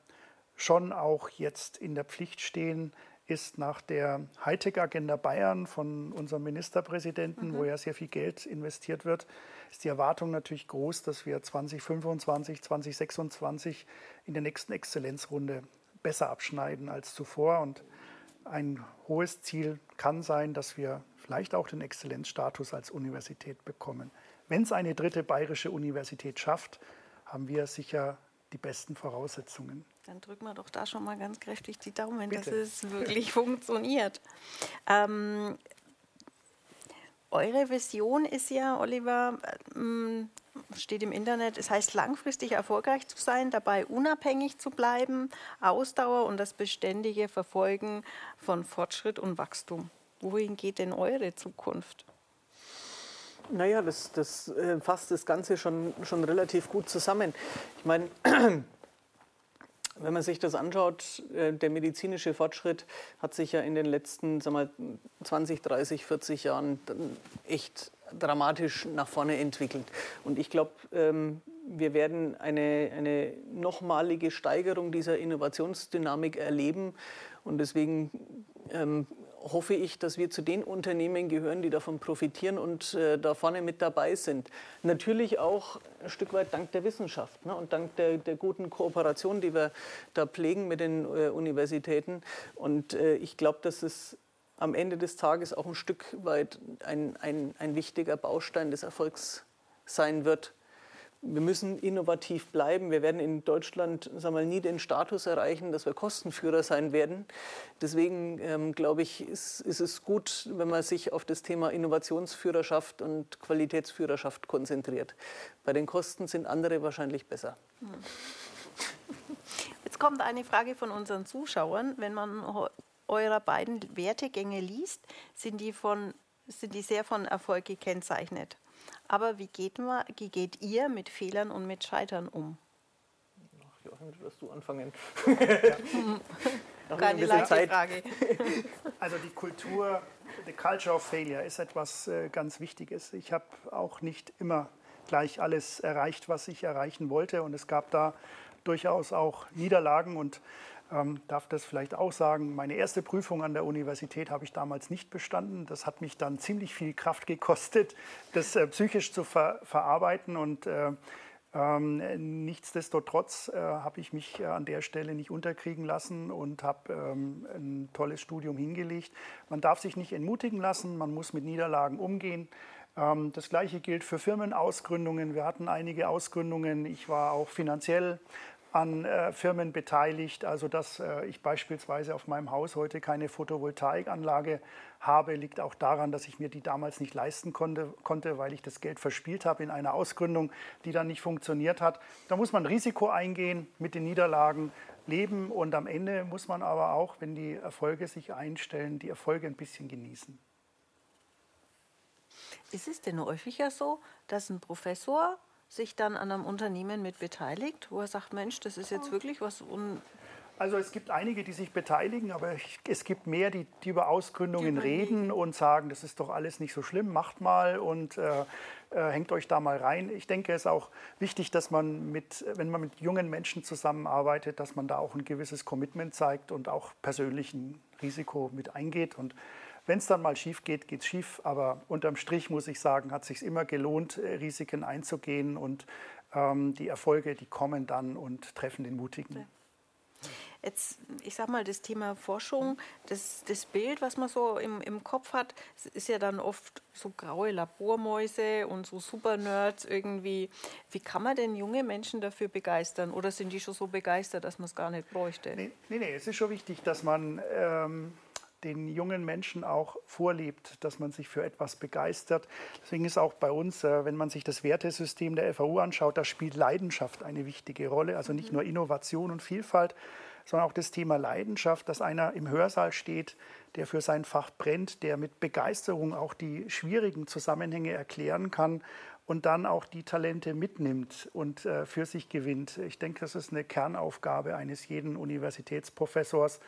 S2: schon auch jetzt in der Pflicht stehen, ist nach der Hightech-Agenda Bayern von unserem Ministerpräsidenten, mhm. wo ja sehr viel Geld investiert wird, ist die Erwartung natürlich groß, dass wir 2025, 2026 in der nächsten Exzellenzrunde besser abschneiden als zuvor. Und ein hohes Ziel kann sein, dass wir vielleicht auch den Exzellenzstatus als Universität bekommen. Wenn es eine dritte bayerische Universität schafft, haben wir sicher die besten Voraussetzungen.
S1: Dann drücken wir doch da schon mal ganz kräftig die Daumen, Bitte. dass es wirklich funktioniert. Ähm, eure Vision ist ja, Oliver, ähm, steht im Internet, es heißt langfristig erfolgreich zu sein, dabei unabhängig zu bleiben, Ausdauer und das beständige Verfolgen von Fortschritt und Wachstum. Wohin geht denn eure Zukunft?
S3: Naja, das, das äh, fasst das Ganze schon, schon relativ gut zusammen. Ich meine, wenn man sich das anschaut, äh, der medizinische Fortschritt hat sich ja in den letzten sagen wir, 20, 30, 40 Jahren echt dramatisch nach vorne entwickelt. Und ich glaube, ähm, wir werden eine, eine nochmalige Steigerung dieser Innovationsdynamik erleben. Und deswegen ähm, hoffe ich, dass wir zu den Unternehmen gehören, die davon profitieren und äh, da vorne mit dabei sind. Natürlich auch ein Stück weit dank der Wissenschaft ne, und dank der, der, guten Kooperation, die wir da pflegen mit den äh, Universitäten. Und äh, ich glaube, dass es am Ende des Tages auch ein Stück weit ein, ein, ein wichtiger Baustein des Erfolgs sein wird wir müssen innovativ bleiben. Wir werden in Deutschland sagen wir, nie den Status erreichen, dass wir Kostenführer sein werden. Deswegen ähm, glaube ich, ist, ist, es gut, wenn man sich auf das Thema Innovationsführerschaft und Qualitätsführerschaft konzentriert. Bei den Kosten sind andere wahrscheinlich besser.
S1: Jetzt kommt eine Frage von unseren Zuschauern. Wenn man eurer beiden Wertegänge liest, sind die, von, sind die sehr von Erfolg gekennzeichnet. Aber wie geht, man, wie geht ihr mit Fehlern und mit Scheitern um?
S3: Ach, Joachim, wirst du anfangen.
S1: Ja. Keine leichte Zeit. Frage.
S2: Also die Kultur, the culture of failure ist etwas äh, ganz Wichtiges. Ich habe auch nicht immer gleich alles erreicht, was ich erreichen wollte. Und es gab da durchaus auch Niederlagen und ähm, darf das vielleicht auch sagen. Meine erste Prüfung an der Universität habe ich damals nicht bestanden. Das hat mich dann ziemlich viel Kraft gekostet, das äh, psychisch zu ver verarbeiten. Und äh, ähm, nichtsdestotrotz äh, habe ich mich äh, an der Stelle nicht unterkriegen lassen und habe ähm, ein tolles Studium hingelegt. Man darf sich nicht entmutigen lassen, man muss mit Niederlagen umgehen. Ähm, das gleiche gilt für Firmenausgründungen. Wir hatten einige Ausgründungen. Ich war auch finanziell an äh, Firmen beteiligt. Also dass äh, ich beispielsweise auf meinem Haus heute keine Photovoltaikanlage habe, liegt auch daran, dass ich mir die damals nicht leisten konnte, konnte, weil ich das Geld verspielt habe in einer Ausgründung, die dann nicht funktioniert hat. Da muss man Risiko eingehen, mit den Niederlagen leben und am Ende muss man aber auch, wenn die Erfolge sich einstellen, die Erfolge ein bisschen genießen.
S1: Ist es denn häufiger so, dass ein Professor sich dann an einem Unternehmen mit beteiligt, wo er sagt, Mensch, das ist jetzt wirklich was un
S2: also es gibt einige, die sich beteiligen, aber es gibt mehr, die, die über Ausgründungen reden und sagen, das ist doch alles nicht so schlimm, macht mal und äh, äh, hängt euch da mal rein. Ich denke, es ist auch wichtig, dass man mit, wenn man mit jungen Menschen zusammenarbeitet, dass man da auch ein gewisses Commitment zeigt und auch persönlichen Risiko mit eingeht und wenn es dann mal schief geht, geht es schief. Aber unterm Strich muss ich sagen, hat es sich immer gelohnt, äh, Risiken einzugehen. Und ähm, die Erfolge, die kommen dann und treffen den Mutigen.
S1: Jetzt, ich sag mal, das Thema Forschung, das, das Bild, was man so im, im Kopf hat, ist ja dann oft so graue Labormäuse und so Supernerds irgendwie. Wie kann man denn junge Menschen dafür begeistern? Oder sind die schon so begeistert, dass man es gar nicht bräuchte?
S2: Nee, nee, nee, es ist schon wichtig, dass man ähm, den jungen Menschen auch vorlebt, dass man sich für etwas begeistert. Deswegen ist auch bei uns, äh, wenn man sich das Wertesystem der FAU anschaut, da spielt Leidenschaft eine wichtige Rolle. Also nicht nur Innovation und Vielfalt, sondern auch das Thema Leidenschaft, dass einer im Hörsaal steht, der für sein Fach brennt, der mit Begeisterung auch die schwierigen Zusammenhänge erklären kann und dann auch die Talente mitnimmt und äh, für sich gewinnt. Ich denke, das ist eine Kernaufgabe eines jeden Universitätsprofessors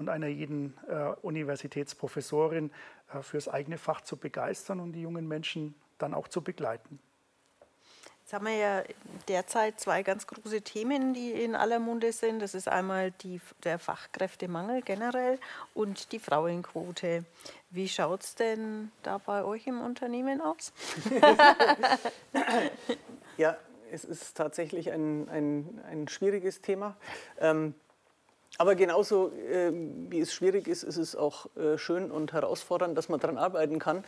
S2: und einer jeden äh, Universitätsprofessorin äh, fürs eigene Fach zu begeistern und die jungen Menschen dann auch zu begleiten.
S1: Jetzt haben wir ja derzeit zwei ganz große Themen, die in aller Munde sind. Das ist einmal die, der Fachkräftemangel generell und die Frauenquote. Wie schaut es denn da bei euch im Unternehmen aus?
S3: ja, es ist tatsächlich ein, ein, ein schwieriges Thema. Ähm, aber genauso äh, wie es schwierig ist, ist es auch äh, schön und herausfordernd, dass man daran arbeiten kann.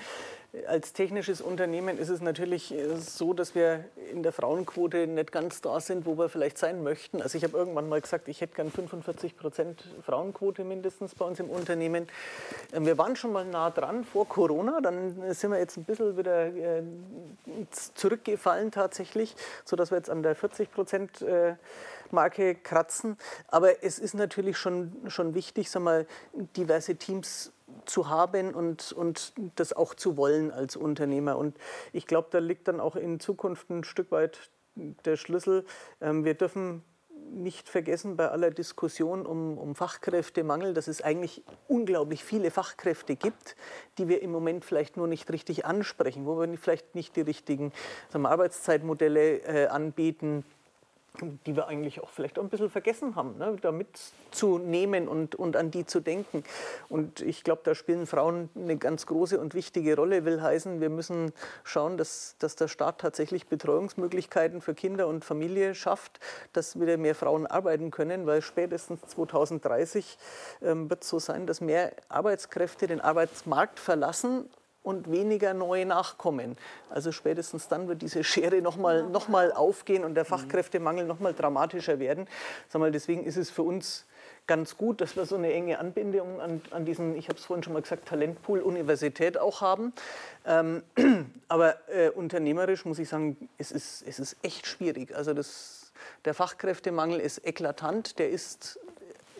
S3: Als technisches Unternehmen ist es natürlich äh, so, dass wir in der Frauenquote nicht ganz da sind, wo wir vielleicht sein möchten. Also ich habe irgendwann mal gesagt, ich hätte gern 45 Prozent Frauenquote mindestens bei uns im Unternehmen. Ähm, wir waren schon mal nah dran vor Corona, dann sind wir jetzt ein bisschen wieder äh, zurückgefallen tatsächlich, sodass wir jetzt an der 40 Prozent äh, Marke kratzen. Aber es ist natürlich schon, schon wichtig, sag mal, diverse Teams zu haben und, und das auch zu wollen als Unternehmer. Und ich glaube, da liegt dann auch in Zukunft ein Stück weit der Schlüssel. Ähm, wir dürfen nicht vergessen bei aller Diskussion um, um, Fachkräftemangel, dass es eigentlich unglaublich viele Fachkräfte gibt, die wir im Moment vielleicht nur nicht richtig ansprechen, wo wir vielleicht nicht die richtigen wir, Arbeitszeitmodelle äh, anbieten, die wir eigentlich auch vielleicht auch ein bisschen vergessen haben, ne, da mitzunehmen und, und an die zu denken. Und ich glaube, da spielen Frauen eine ganz große und wichtige Rolle. Will heißen, wir müssen schauen, dass, dass der Staat tatsächlich Betreuungsmöglichkeiten für Kinder und Familie schafft, dass wieder mehr Frauen arbeiten können, weil spätestens 2030 ähm, wird es so sein, dass mehr Arbeitskräfte den Arbeitsmarkt verlassen und weniger neue nachkommen. Also spätestens dann wird diese Schere nochmal noch mal aufgehen und der Fachkräftemangel nochmal dramatischer werden. Sag mal, deswegen ist es für uns ganz gut, dass wir so eine enge Anbindung an, an diesen, ich habe es vorhin schon mal gesagt, Talentpool Universität auch haben. Ähm, aber äh, unternehmerisch muss ich sagen, es ist, es ist echt schwierig. Also das, der Fachkräftemangel ist eklatant, der ist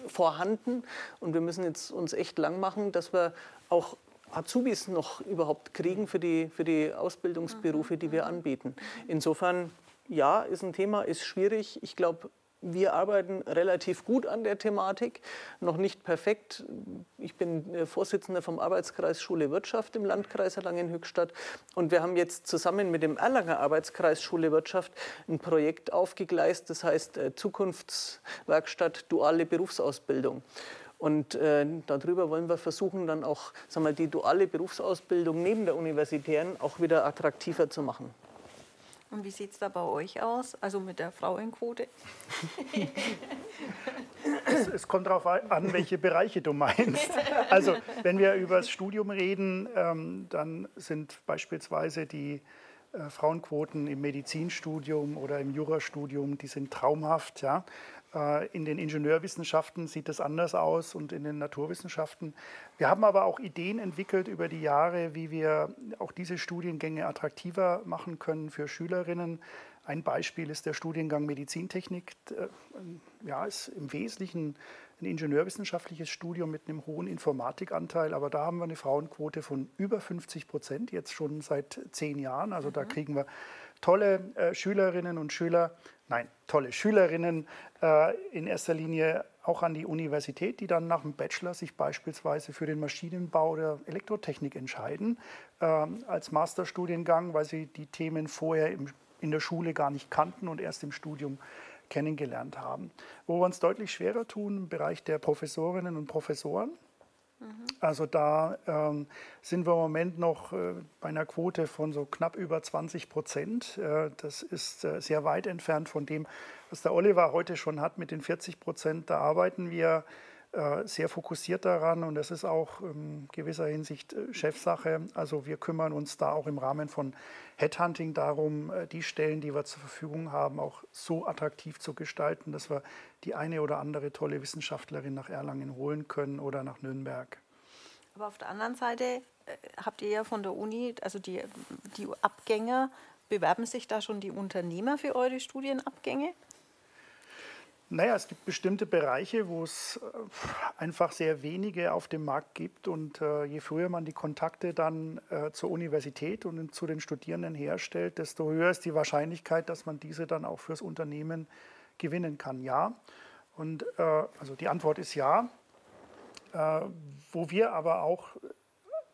S3: vorhanden und wir müssen jetzt uns echt lang machen, dass wir auch Azubis noch überhaupt kriegen für die, für die Ausbildungsberufe, die wir anbieten. Insofern, ja, ist ein Thema, ist schwierig. Ich glaube, wir arbeiten relativ gut an der Thematik, noch nicht perfekt. Ich bin Vorsitzender vom Arbeitskreis Schule Wirtschaft im Landkreis Erlangen-Höchstadt und wir haben jetzt zusammen mit dem Erlanger Arbeitskreis Schule Wirtschaft ein Projekt aufgegleist, das heißt äh, Zukunftswerkstatt Duale Berufsausbildung. Und äh, darüber wollen wir versuchen, dann auch sagen wir, die duale Berufsausbildung neben der universitären auch wieder attraktiver zu machen.
S1: Und wie sieht es da bei euch aus, also mit der Frauenquote?
S2: es, es, kommt darauf an, welche Bereiche du meinst. Also wenn wir über das Studium reden, ähm, dann sind beispielsweise die äh, Frauenquoten im Medizinstudium oder im Jurastudium, die sind traumhaft. Ja? Äh, in den Ingenieurwissenschaften sieht es anders aus und in den Naturwissenschaften. Wir haben aber auch Ideen entwickelt über die Jahre, wie wir auch diese Studiengänge attraktiver machen können für Schülerinnen. Ein Beispiel ist der Studiengang Medizintechnik. Äh, ja, ist im Wesentlichen ein ingenieurwissenschaftliches Studium mit einem hohen Informatikanteil, aber da haben wir eine Frauenquote von über 50 Prozent, jetzt schon seit zehn Jahren. Also mhm. da kriegen wir tolle äh, Schülerinnen und Schüler nein, tolle Schülerinnen äh, in erster Linie auch an die Universität, die dann nach dem Bachelor sich beispielsweise für den Maschinenbau oder Elektrotechnik entscheiden äh, als Masterstudiengang, weil sie die Themen vorher im, in der Schule gar nicht kannten und erst im Studium kennengelernt haben. Wo wir uns deutlich schwerer tun im Bereich der Professorinnen und Professoren. Also da ähm, sind wir im Moment noch äh, bei einer Quote von so knapp über 20 Prozent. Äh, das ist äh, sehr weit entfernt von dem, was der Oliver heute schon hat mit den 40 Prozent. Da arbeiten wir sehr fokussiert daran und das ist auch in gewisser Hinsicht äh, Chefsache. Also wir kümmern uns da auch im Rahmen von Headhunting darum, äh, die Stellen, die wir zur Verfügung haben, auch so attraktiv zu gestalten, dass wir die eine oder andere tolle Wissenschaftlerin nach Erlangen holen können oder nach Nürnberg.
S1: Aber auf der anderen Seite habt ihr ja von der Uni, also die, die Abgänger, bewerben sich da schon die Unternehmer für eure Studienabgänge?
S2: Naja, es gibt bestimmte Bereiche, wo es äh, einfach sehr wenige auf dem Markt gibt. Und äh, je früher man die Kontakte dann äh, zur Universität und zu den Studierenden herstellt, desto höher ist die Wahrscheinlichkeit, dass man diese dann auch fürs Unternehmen gewinnen kann. Ja. Und äh, also die Antwort ist ja. Äh, wo wir aber auch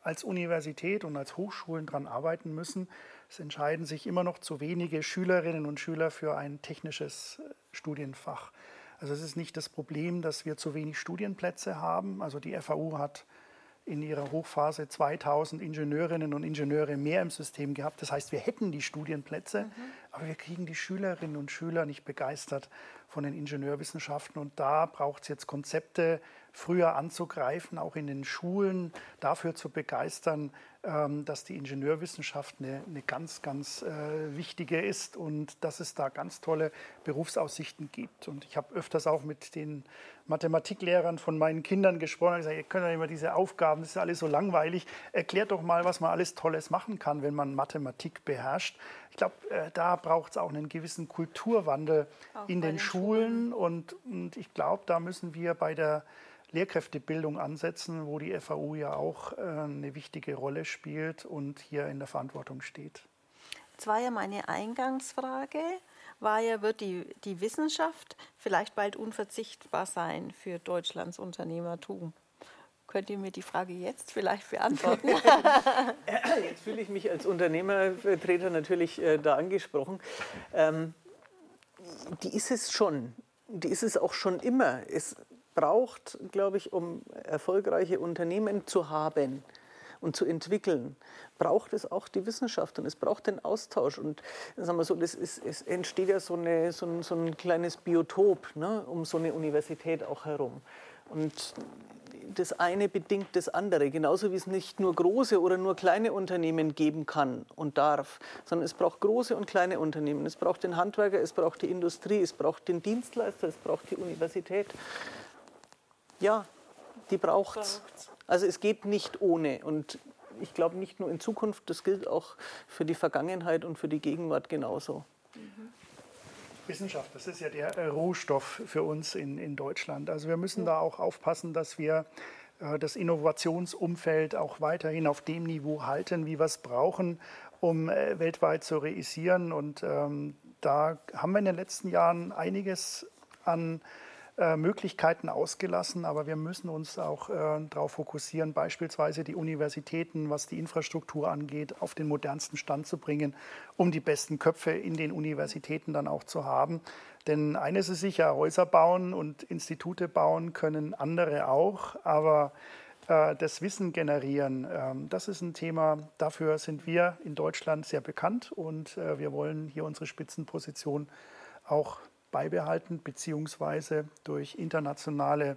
S2: als Universität und als Hochschulen daran arbeiten müssen, es entscheiden sich immer noch zu wenige Schülerinnen und Schüler für ein technisches äh, Studienfach. Also es ist nicht das Problem, dass wir zu wenig Studienplätze haben. Also die FAU hat in ihrer Hochphase 2000 Ingenieurinnen und Ingenieure mehr im System gehabt. Das heißt, wir hätten die Studienplätze, mhm. aber wir kriegen die Schülerinnen und Schüler nicht begeistert von den Ingenieurwissenschaften. Und da braucht es jetzt Konzepte, früher anzugreifen, auch in den Schulen dafür zu begeistern, dass die Ingenieurwissenschaft eine, eine ganz, ganz äh, wichtige ist und dass es da ganz tolle Berufsaussichten gibt. Und ich habe öfters auch mit den Mathematiklehrern von meinen Kindern gesprochen und gesagt, ihr könnt ja immer diese Aufgaben, das ist alles so langweilig. Erklärt doch mal, was man alles Tolles machen kann, wenn man Mathematik beherrscht. Ich glaube, äh, da braucht es auch einen gewissen Kulturwandel auch in den, den Schulen. Schulen. Und, und ich glaube, da müssen wir bei der Lehrkräftebildung ansetzen, wo die FAU ja auch äh, eine wichtige Rolle spielt und hier in der Verantwortung steht.
S1: Jetzt war ja meine Eingangsfrage, war ja, wird die, die Wissenschaft vielleicht bald unverzichtbar sein für Deutschlands Unternehmertum? Könnt ihr mir die Frage jetzt vielleicht beantworten?
S3: jetzt fühle ich mich als Unternehmervertreter natürlich äh, da angesprochen. Ähm, die ist es schon. Die ist es auch schon immer. Es braucht, glaube ich, um erfolgreiche Unternehmen zu haben und zu entwickeln, braucht es auch die Wissenschaft und es braucht den Austausch. Und sagen wir so, das ist, es entsteht ja so, eine, so, ein, so ein kleines Biotop ne, um so eine Universität auch herum. Und das eine bedingt das andere, genauso wie es nicht nur große oder nur kleine Unternehmen geben kann und darf, sondern es braucht große und kleine Unternehmen. Es braucht den Handwerker, es braucht die Industrie, es braucht den Dienstleister, es braucht die Universität. Ja, die braucht es. Also es geht nicht ohne. Und ich glaube nicht nur in Zukunft, das gilt auch für die Vergangenheit und für die Gegenwart genauso. Mhm.
S2: Wissenschaft, das ist ja der äh, Rohstoff für uns in, in Deutschland. Also wir müssen ja. da auch aufpassen, dass wir äh, das Innovationsumfeld auch weiterhin auf dem Niveau halten, wie wir es brauchen, um äh, weltweit zu reüssieren. Und ähm, da haben wir in den letzten Jahren einiges an äh, Möglichkeiten ausgelassen, aber wir müssen uns auch äh, darauf fokussieren, beispielsweise die Universitäten, was die Infrastruktur angeht, auf den modernsten Stand zu bringen, um die besten Köpfe in den Universitäten dann auch zu haben. Denn eines ist sicher, Häuser bauen und Institute bauen können andere auch, aber äh, das Wissen generieren, ähm, das ist ein Thema, dafür sind wir in Deutschland sehr bekannt und äh, wir wollen hier unsere Spitzenposition auch beibehalten, beziehungsweise durch internationale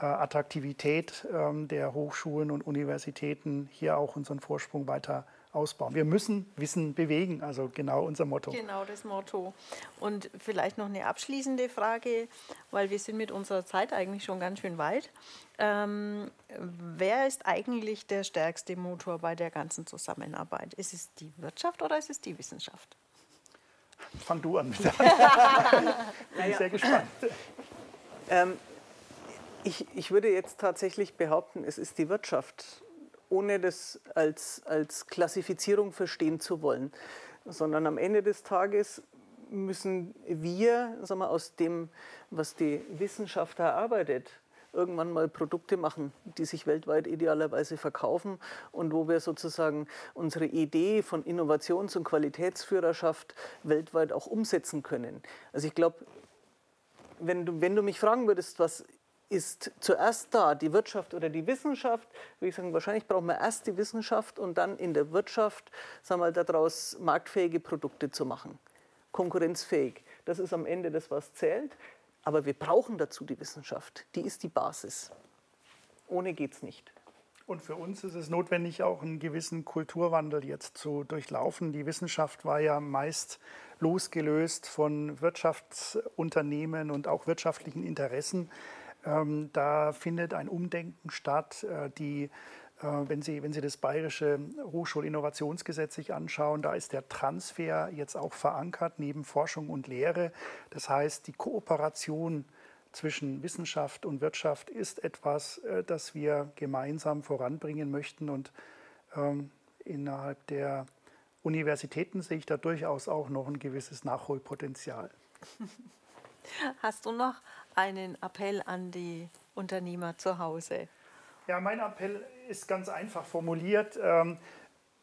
S2: äh, Attraktivität ähm, der Hochschulen und Universitäten hier auch unseren Vorsprung weiter ausbauen. Wir müssen Wissen bewegen, also genau unser Motto.
S1: Genau das Motto. Und vielleicht noch eine abschließende Frage, weil wir sind mit unserer Zeit eigentlich schon ganz schön weit. Ähm, wer ist eigentlich der stärkste Motor bei der ganzen Zusammenarbeit? Ist es die Wirtschaft oder ist es die Wissenschaft?
S2: Fang du an. Bin ich sehr gespannt.
S3: Ähm, ich, ich würde jetzt tatsächlich behaupten, es ist die Wirtschaft, ohne das als, als Klassifizierung verstehen zu wollen, sondern am Ende des Tages müssen wir sagen wir, aus dem, was die Wissenschaft erarbeitet, irgendwann mal Produkte machen, die sich weltweit idealerweise verkaufen und wo wir sozusagen unsere Idee von Innovations- und Qualitätsführerschaft weltweit auch umsetzen können. Also ich glaube, wenn du, wenn du mich fragen würdest, was ist zuerst da, die Wirtschaft oder die Wissenschaft, würde ich sagen, wahrscheinlich brauchen wir erst die Wissenschaft und dann in der Wirtschaft, sagen wir, daraus marktfähige Produkte zu machen, konkurrenzfähig. Das ist am Ende das, was zählt. Aber wir brauchen dazu die Wissenschaft. Die ist die Basis. Ohne geht es nicht.
S2: Und für uns ist es notwendig, auch einen gewissen Kulturwandel jetzt zu durchlaufen. Die Wissenschaft war ja meist losgelöst von Wirtschaftsunternehmen und auch wirtschaftlichen Interessen. Ähm, da findet ein Umdenken statt. Äh, die, wenn, Sie, wenn Sie das bayerische Hochschulinnovationsgesetz sich anschauen, da ist der Transfer jetzt auch verankert neben Forschung und Lehre. Das heißt, die Kooperation zwischen Wissenschaft und Wirtschaft ist etwas, äh, das wir gemeinsam voranbringen möchten. Und ähm, innerhalb der Universitäten sehe ich da durchaus auch noch ein gewisses Nachholpotenzial.
S1: Hast du noch einen Appell an die Unternehmer zu Hause?
S2: Ja, mein Appell ist ganz einfach formuliert. Ähm,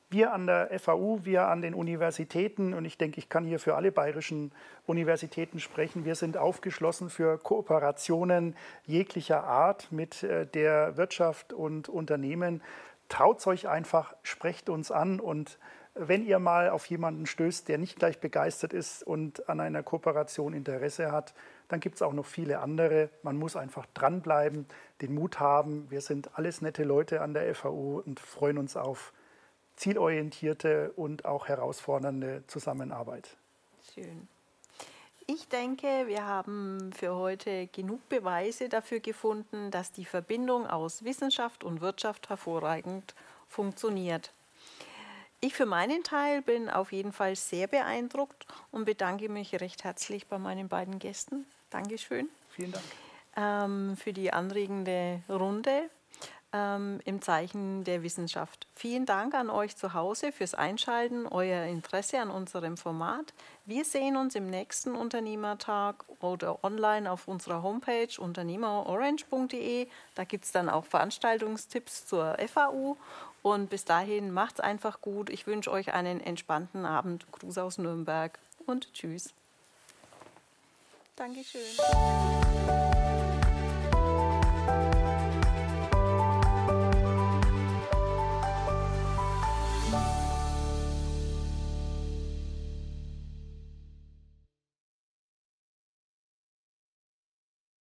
S2: wir an der FAU, wir an den Universitäten, und ich denke, ich kann hier für alle bayerischen Universitäten sprechen, wir sind aufgeschlossen für Kooperationen jeglicher Art mit äh, der Wirtschaft und Unternehmen. Traut euch einfach, sprecht uns an und wenn ihr mal auf jemanden stößt, der nicht gleich begeistert ist und an einer Kooperation Interesse hat, dann gibt es auch noch viele andere. Man muss einfach dranbleiben, den Mut haben. Wir sind alles nette Leute an der FAU und freuen uns auf zielorientierte und auch herausfordernde Zusammenarbeit.
S1: Schön. Ich denke, wir haben für heute genug Beweise dafür gefunden, dass die Verbindung aus Wissenschaft und Wirtschaft hervorragend funktioniert. Ich für meinen Teil bin auf jeden Fall sehr beeindruckt und bedanke mich recht herzlich bei meinen beiden Gästen. Dankeschön.
S2: Vielen Dank.
S1: Ähm, für die anregende Runde ähm, im Zeichen der Wissenschaft. Vielen Dank an euch zu Hause fürs Einschalten, euer Interesse an unserem Format. Wir sehen uns im nächsten Unternehmertag oder online auf unserer Homepage unternehmerorange.de. Da gibt es dann auch Veranstaltungstipps zur FAU. Und bis dahin macht's einfach gut. Ich wünsche euch einen entspannten Abend. Gruß aus Nürnberg und tschüss. Dankeschön.